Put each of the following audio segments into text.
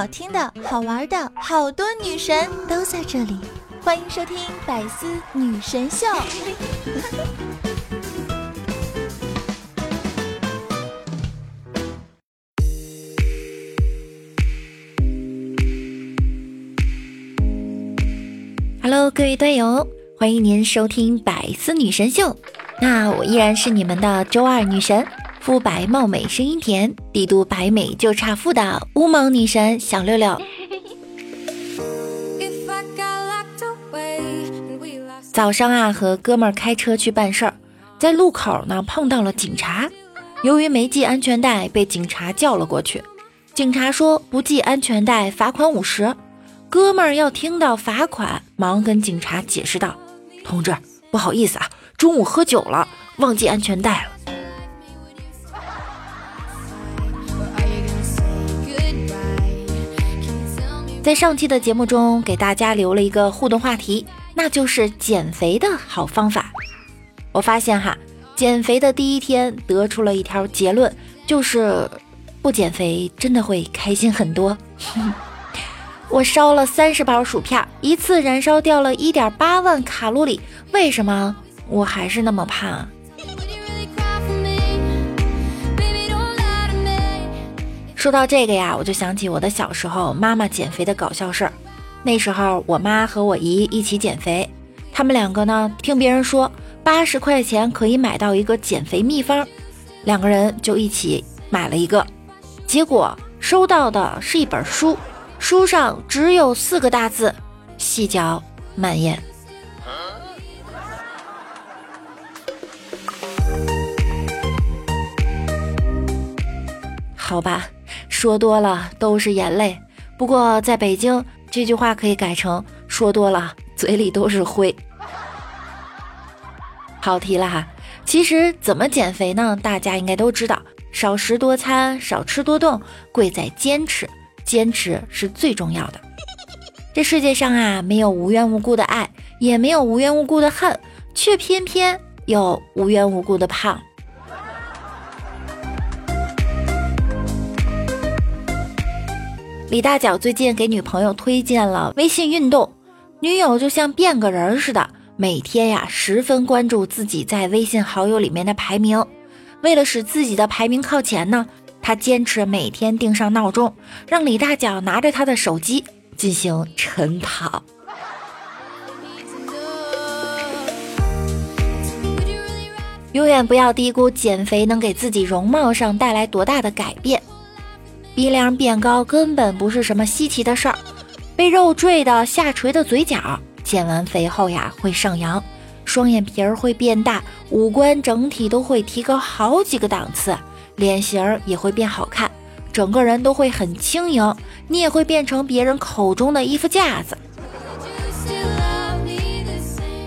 好听的、好玩的，好多女神都在这里，欢迎收听《百思女神秀》。Hello，各位队友，欢迎您收听《百思女神秀》。那我依然是你们的周二女神。肤白貌美，声音甜，帝都白美就差富的乌蒙女神小六六。早上啊，和哥们儿开车去办事儿，在路口呢碰到了警察，由于没系安全带，被警察叫了过去。警察说不系安全带罚款五十。哥们儿要听到罚款，忙跟警察解释道：“同志，不好意思啊，中午喝酒了，忘记安全带了。”在上期的节目中，给大家留了一个互动话题，那就是减肥的好方法。我发现哈，减肥的第一天得出了一条结论，就是不减肥真的会开心很多。我烧了三十包薯片，一次燃烧掉了一点八万卡路里，为什么我还是那么胖？说到这个呀，我就想起我的小时候妈妈减肥的搞笑事儿。那时候我妈和我姨一起减肥，他们两个呢听别人说八十块钱可以买到一个减肥秘方，两个人就一起买了一个。结果收到的是一本书，书上只有四个大字：细嚼慢咽。好吧。说多了都是眼泪，不过在北京这句话可以改成说多了嘴里都是灰。跑题了哈，其实怎么减肥呢？大家应该都知道，少食多餐，少吃多动，贵在坚持，坚持是最重要的。这世界上啊，没有无缘无故的爱，也没有无缘无故的恨，却偏偏有无缘无故的胖。李大脚最近给女朋友推荐了微信运动，女友就像变个人似的，每天呀十分关注自己在微信好友里面的排名。为了使自己的排名靠前呢，她坚持每天定上闹钟，让李大脚拿着他的手机进行晨跑。永远不要低估减肥能给自己容貌上带来多大的改变。鼻梁变高根本不是什么稀奇的事儿，被肉坠的下垂的嘴角，减完肥后呀会上扬，双眼皮儿会变大，五官整体都会提高好几个档次，脸型儿也会变好看，整个人都会很轻盈，你也会变成别人口中的衣服架子。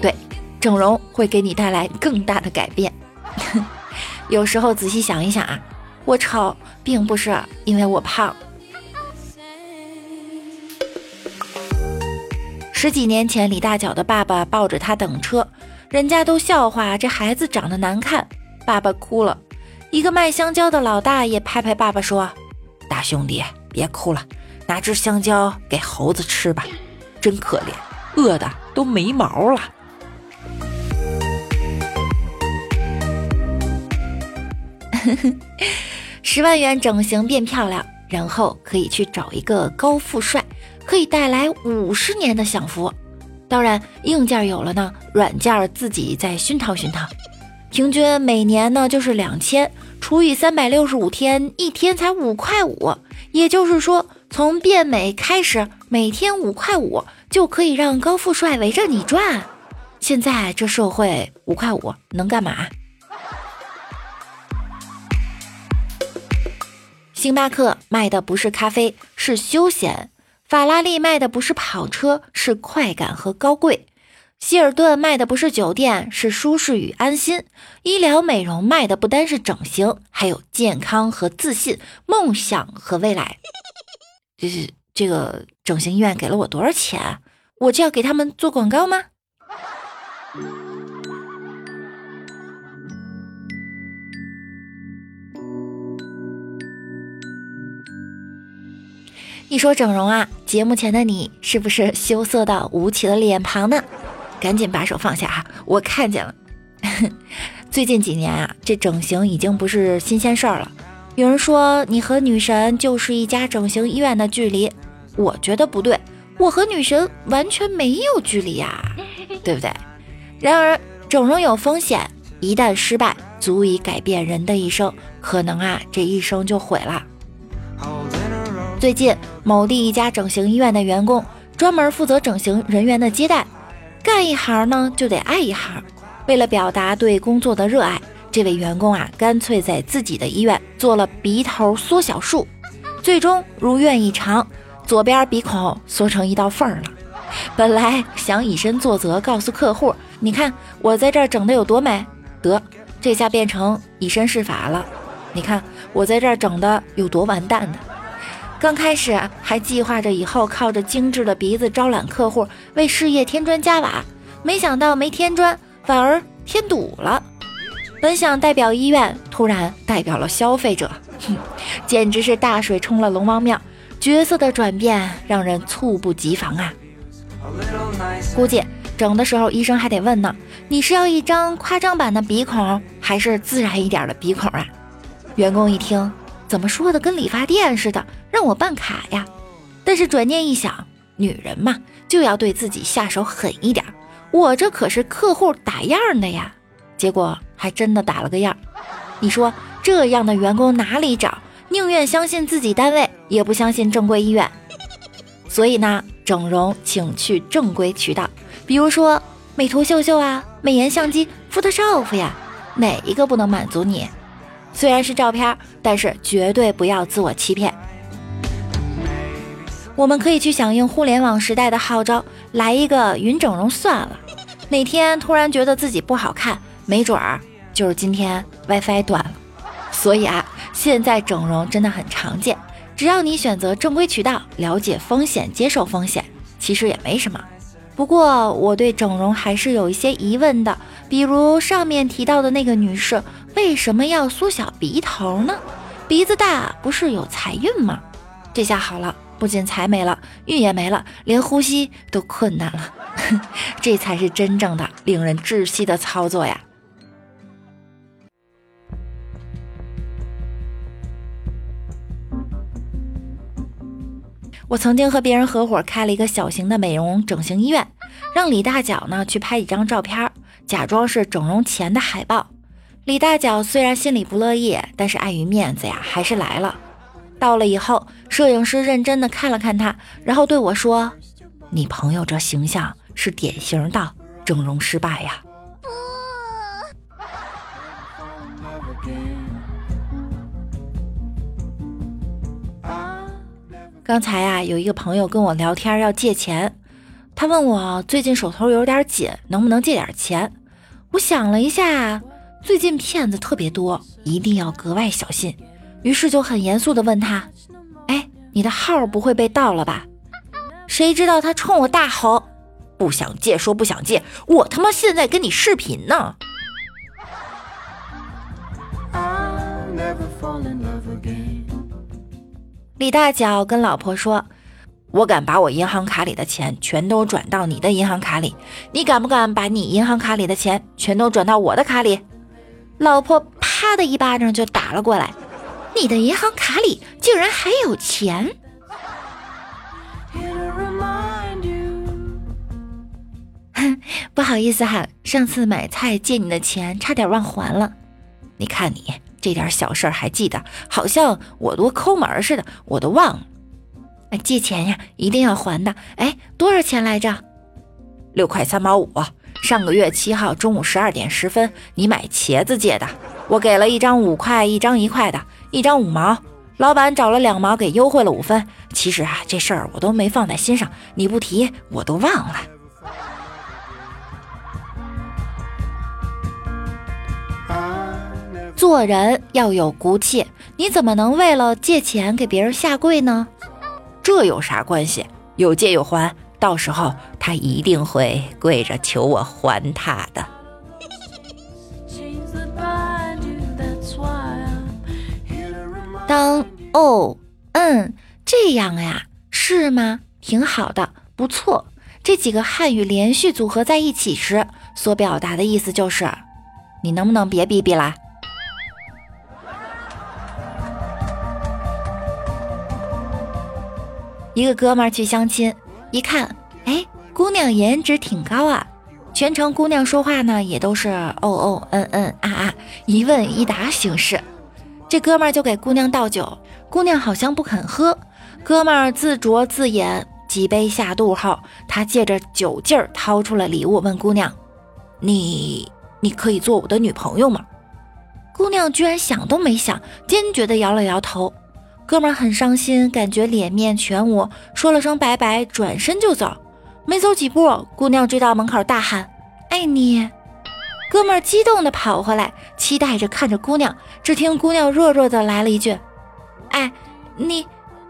对，整容会给你带来更大的改变。有时候仔细想一想啊。我丑，并不是因为我胖。十几年前，李大脚的爸爸抱着他等车，人家都笑话这孩子长得难看，爸爸哭了。一个卖香蕉的老大爷拍拍爸爸说：“大兄弟，别哭了，拿只香蕉给猴子吃吧，真可怜，饿的都没毛了。”十万元整形变漂亮，然后可以去找一个高富帅，可以带来五十年的享福。当然，硬件有了呢，软件自己再熏陶熏陶。平均每年呢就是两千，除以三百六十五天，一天才五块五。也就是说，从变美开始，每天五块五就可以让高富帅围着你转。现在这社会，五块五能干嘛？星巴克卖的不是咖啡，是休闲；法拉利卖的不是跑车，是快感和高贵；希尔顿卖的不是酒店，是舒适与安心；医疗美容卖的不单是整形，还有健康和自信、梦想和未来。这是这个整形医院给了我多少钱？我就要给他们做广告吗？一说整容啊，节目前的你是不是羞涩到捂起了脸庞呢？赶紧把手放下啊！我看见了。最近几年啊，这整形已经不是新鲜事儿了。有人说你和女神就是一家整形医院的距离，我觉得不对，我和女神完全没有距离呀，对不对？然而整容有风险，一旦失败，足以改变人的一生，可能啊这一生就毁了。最近某地一家整形医院的员工专门负责整形人员的接待，干一行呢就得爱一行。为了表达对工作的热爱，这位员工啊，干脆在自己的医院做了鼻头缩小术，最终如愿以偿，左边鼻孔缩成一道缝了。本来想以身作则，告诉客户，你看我在这儿整的有多美，得这下变成以身试法了。你看我在这儿整的有多完蛋的。刚开始还计划着以后靠着精致的鼻子招揽客户，为事业添砖加瓦，没想到没添砖。反而添堵了。本想代表医院，突然代表了消费者，哼，简直是大水冲了龙王庙。角色的转变让人猝不及防啊！估计整的时候，医生还得问呢：你是要一张夸张版的鼻孔，还是自然一点的鼻孔啊？员工一听，怎么说的跟理发店似的，让我办卡呀？但是转念一想，女人嘛，就要对自己下手狠一点。我这可是客户打样的呀，结果还真的打了个样。你说这样的员工哪里找？宁愿相信自己单位，也不相信正规医院。所以呢，整容请去正规渠道，比如说美图秀秀啊、美颜相机、Photoshop 呀，哪一个不能满足你？虽然是照片，但是绝对不要自我欺骗。我们可以去响应互联网时代的号召，来一个云整容算了。哪天突然觉得自己不好看，没准儿就是今天 WiFi 断了。所以啊，现在整容真的很常见，只要你选择正规渠道，了解风险，接受风险，其实也没什么。不过我对整容还是有一些疑问的，比如上面提到的那个女士，为什么要缩小鼻头呢？鼻子大不是有财运吗？这下好了。不仅财没了，运也没了，连呼吸都困难了。这才是真正的令人窒息的操作呀！我曾经和别人合伙开了一个小型的美容整形医院，让李大脚呢去拍几张照片，假装是整容前的海报。李大脚虽然心里不乐意，但是碍于面子呀，还是来了。到了以后，摄影师认真的看了看他，然后对我说：“你朋友这形象是典型的整容失败呀。”刚才啊，有一个朋友跟我聊天要借钱，他问我最近手头有点紧，能不能借点钱？我想了一下，最近骗子特别多，一定要格外小心。于是就很严肃地问他：“哎，你的号不会被盗了吧？”谁知道他冲我大吼：“不想借说不想借，我他妈现在跟你视频呢！”李大脚跟老婆说：“我敢把我银行卡里的钱全都转到你的银行卡里，你敢不敢把你银行卡里的钱全都转到我的卡里？”老婆啪的一巴掌就打了过来。你的银行卡里竟然还有钱！不好意思哈，上次买菜借你的钱差点忘还了。你看你这点小事儿还记得，好像我多抠门似的，我都忘了。哎，借钱呀，一定要还的。哎，多少钱来着？六块三毛五。上个月七号中午十二点十分，你买茄子借的，我给了一张五块，一张一块的。一张五毛，老板找了两毛给优惠了五分。其实啊，这事儿我都没放在心上，你不提我都忘了。做人要有骨气，你怎么能为了借钱给别人下跪呢？这有啥关系？有借有还，到时候他一定会跪着求我还他的。当哦嗯这样呀，是吗？挺好的，不错。这几个汉语连续组合在一起时，所表达的意思就是，你能不能别逼逼啦？一个哥们儿去相亲，一看，哎，姑娘颜值挺高啊。全程姑娘说话呢，也都是哦哦嗯嗯啊啊，一问一答形式。这哥们儿就给姑娘倒酒，姑娘好像不肯喝，哥们儿自酌自饮。几杯下肚后，他借着酒劲儿掏出了礼物，问姑娘：“你，你可以做我的女朋友吗？”姑娘居然想都没想，坚决地摇了摇头。哥们儿很伤心，感觉脸面全无，说了声拜拜，转身就走。没走几步，姑娘追到门口大喊：“爱你！”哥们儿激动地跑回来，期待着看着姑娘。只听姑娘弱弱地来了一句：“哎，你，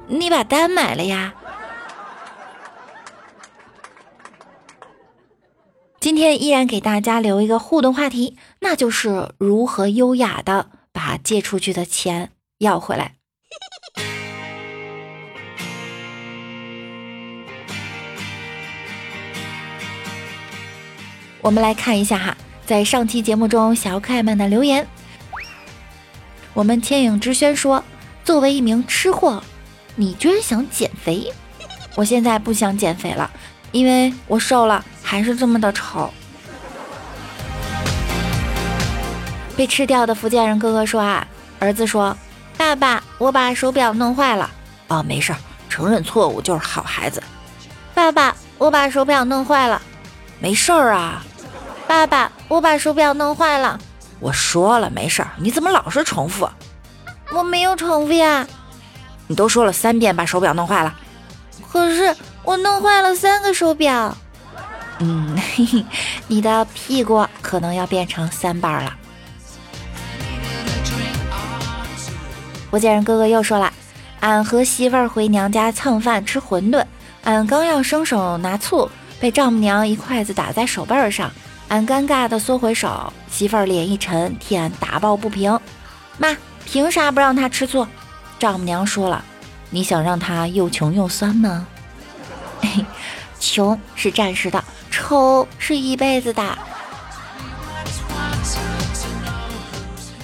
你把单买了呀？”今天依然给大家留一个互动话题，那就是如何优雅的把借出去的钱要回来。我们来看一下哈，在上期节目中小可爱们的留言。我们天影之轩说：“作为一名吃货，你居然想减肥？我现在不想减肥了，因为我瘦了。”还是这么的丑。被吃掉的福建人哥哥说啊，儿子说：“爸爸，我把手表弄坏了。”哦，没事儿，承认错误就是好孩子。爸爸，我把手表弄坏了。没事儿啊。爸爸，我把手表弄坏了。我说了没事儿，你怎么老是重复？我没有重复呀。你都说了三遍把手表弄坏了。可是我弄坏了三个手表。嗯，嘿嘿，你的屁股可能要变成三瓣了。我见人哥哥又说了，俺和媳妇儿回娘家蹭饭吃馄饨，俺刚要伸手拿醋，被丈母娘一筷子打在手背上，俺尴尬的缩回手，媳妇儿脸一沉，替俺打抱不平。妈，凭啥不让他吃醋？丈母娘说了，你想让他又穷又酸吗？穷是暂时的。丑是一辈子的。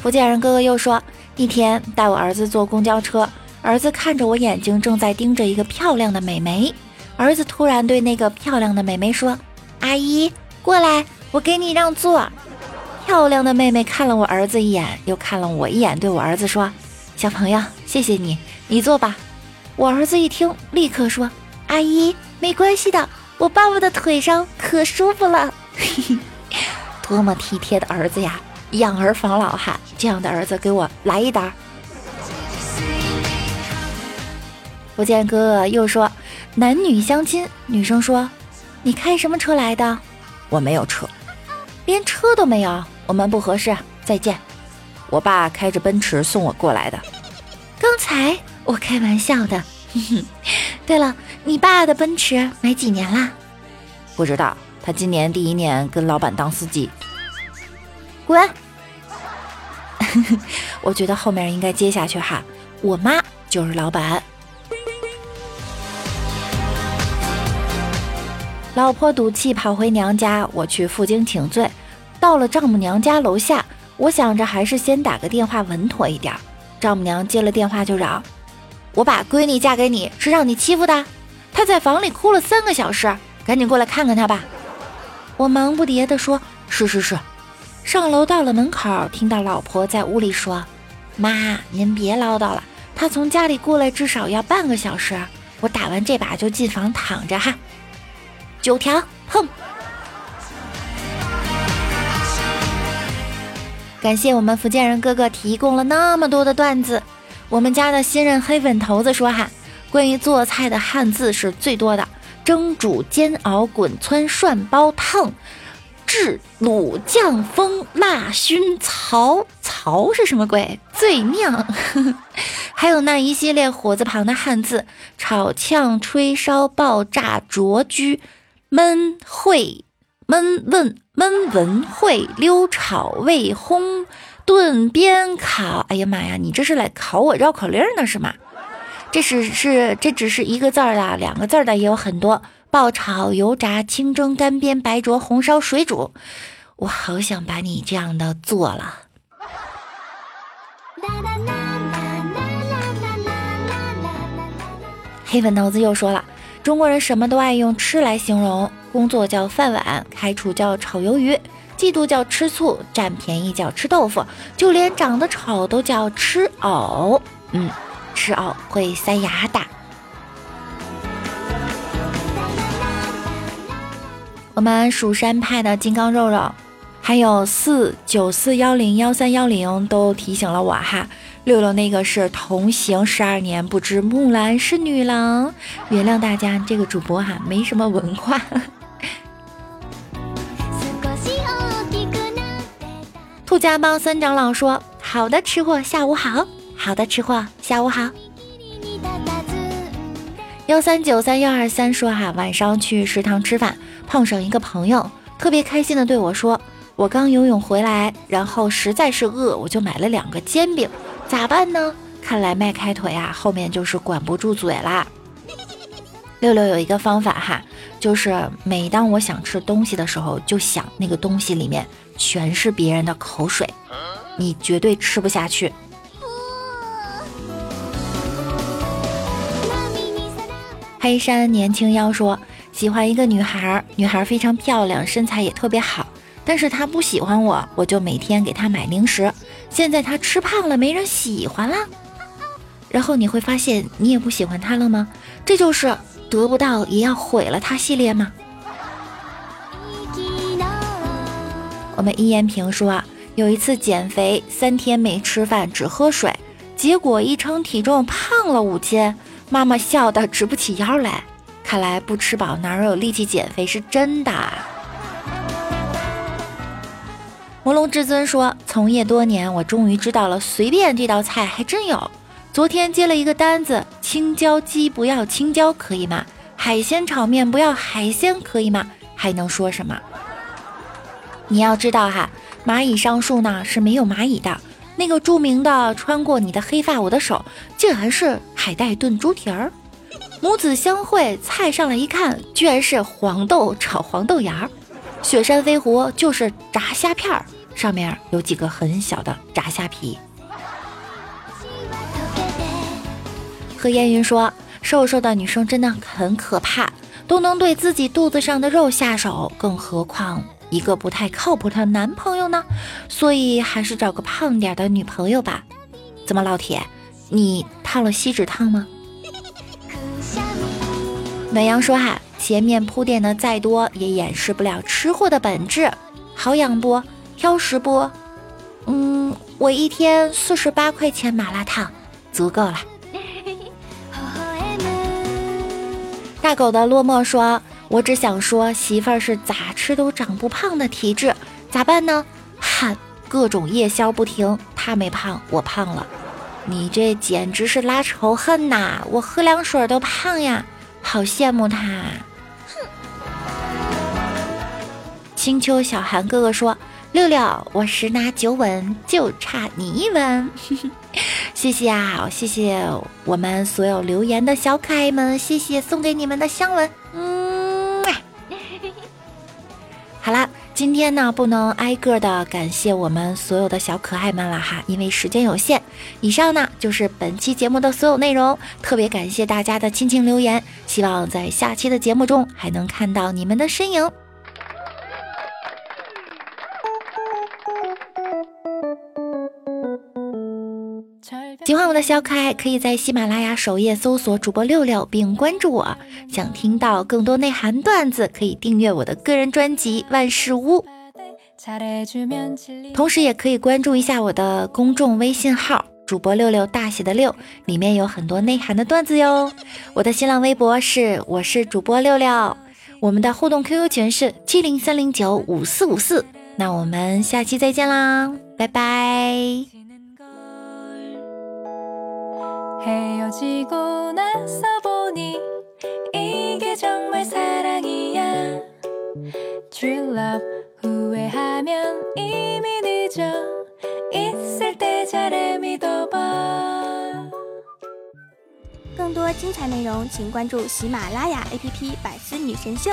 福建人哥哥又说，一天带我儿子坐公交车，儿子看着我眼睛正在盯着一个漂亮的美眉，儿子突然对那个漂亮的美眉说：“阿姨，过来，我给你让座。”漂亮的妹妹看了我儿子一眼，又看了我一眼，对我儿子说：“小朋友，谢谢你，你坐吧。”我儿子一听，立刻说：“阿姨，没关系的。”我爸爸的腿上可舒服了，嘿嘿，多么体贴的儿子呀！养儿防老哈，这样的儿子给我来一打。不见哥哥又说，男女相亲，女生说：“你开什么车来的？”我没有车，连车都没有，我们不合适，再见。我爸开着奔驰送我过来的。刚才我开玩笑的。对了，你爸的奔驰买几年啦？不知道，他今年第一年跟老板当司机。滚！我觉得后面应该接下去哈，我妈就是老板。老婆赌气跑回娘家，我去负荆请罪。到了丈母娘家楼下，我想着还是先打个电话稳妥一点。丈母娘接了电话就嚷。我把闺女嫁给你是让你欺负的，她在房里哭了三个小时，赶紧过来看看她吧。我忙不迭地说：“是是是。”上楼到了门口，听到老婆在屋里说：“妈，您别唠叨了，她从家里过来至少要半个小时。我打完这把就进房躺着哈。”九条，哼！感谢我们福建人哥哥提供了那么多的段子。我们家的新任黑粉头子说：“哈，关于做菜的汉字是最多的：蒸、煮、煎、熬、滚、汆、涮、煲、烫、制、卤、酱、风、辣、熏、曹。曹是什么鬼？最酿。还有那一系列火字旁的汉字：炒、炝、吹、烧、爆炸、灼、居、焖、烩、焖、问、焖、文、烩、溜、炒、煨、烘。”炖煸烤，哎呀妈呀，你这是来考我绕口令呢是吗？这只是这只是一个字儿的，两个字儿的也有很多。爆炒、油炸、清蒸、干煸、白灼、红烧、水煮，我好想把你这样的做了。黑粉头子又说了，中国人什么都爱用吃来形容，工作叫饭碗，开除叫炒鱿鱼，嫉妒叫吃醋，占便宜叫吃豆腐，就连长得丑都叫吃藕。嗯，吃藕会塞牙的。我们蜀山派的金刚肉肉，还有四九四幺零幺三幺零都提醒了我哈。六六那个是同行十二年，不知木兰是女郎，原谅大家这个主播哈没什么文化。兔家帮三长老说：“好的吃货下午好，好的吃货下午好。”幺三九三幺二三说哈，晚上去食堂吃饭。碰上一个朋友，特别开心的对我说：“我刚游泳回来，然后实在是饿，我就买了两个煎饼，咋办呢？”看来迈开腿啊，后面就是管不住嘴啦。六六有一个方法哈，就是每当我想吃东西的时候，就想那个东西里面全是别人的口水，你绝对吃不下去。黑山年轻妖说。喜欢一个女孩，女孩非常漂亮，身材也特别好，但是她不喜欢我，我就每天给她买零食。现在他吃胖了，没人喜欢了。然后你会发现，你也不喜欢他了吗？这就是得不到也要毁了他系列吗？我们一言评说啊，有一次减肥，三天没吃饭，只喝水，结果一称体重胖了五斤，妈妈笑得直不起腰来。看来不吃饱哪有力气减肥是真的。魔龙至尊说：“从业多年，我终于知道了，随便这道菜还真有。昨天接了一个单子，青椒鸡不要青椒可以吗？海鲜炒面不要海鲜可以吗？还能说什么？你要知道哈，蚂蚁上树呢是没有蚂蚁的。那个著名的穿过你的黑发我的手，竟然是海带炖猪蹄儿。”母子相会，菜上来一看，居然是黄豆炒黄豆芽儿。雪山飞狐就是炸虾片儿，上面有几个很小的炸虾皮。何烟云说：“瘦瘦的女生真的很可怕，都能对自己肚子上的肉下手，更何况一个不太靠谱的男朋友呢？所以还是找个胖点的女朋友吧。怎么，老铁，你烫了锡纸烫吗？”暖阳说：“哈，前面铺垫的再多，也掩饰不了吃货的本质。好养不？挑食不？嗯，我一天四十八块钱麻辣烫，足够了。”大狗的落寞说：“我只想说，媳妇儿是咋吃都长不胖的体质，咋办呢？喊各种夜宵不停，她没胖，我胖了。你这简直是拉仇恨呐！我喝凉水都胖呀。”好羡慕他，青丘小韩哥哥说：“六六，我十拿九稳，就差你一吻。”谢谢啊，谢谢我们所有留言的小可爱们，谢谢送给你们的香吻。嗯，好啦。今天呢，不能挨个的感谢我们所有的小可爱们了哈，因为时间有限。以上呢就是本期节目的所有内容，特别感谢大家的亲情留言，希望在下期的节目中还能看到你们的身影。喜欢我的小可爱，可以在喜马拉雅首页搜索主播六六并关注我。想听到更多内涵段子，可以订阅我的个人专辑万事屋。同时也可以关注一下我的公众微信号主播六六大写的六，里面有很多内涵的段子哟。我的新浪微博是我是主播六六，我们的互动 QQ 群是七零三零九五四五四。那我们下期再见啦，拜拜。 헤어지고 나서 보니 이게 정말 사랑이야 True love 후회하면 이미 늦어 있을 때 잘해 믿어봐 多精彩内容，请关注喜马拉雅 APP《百思女神秀》。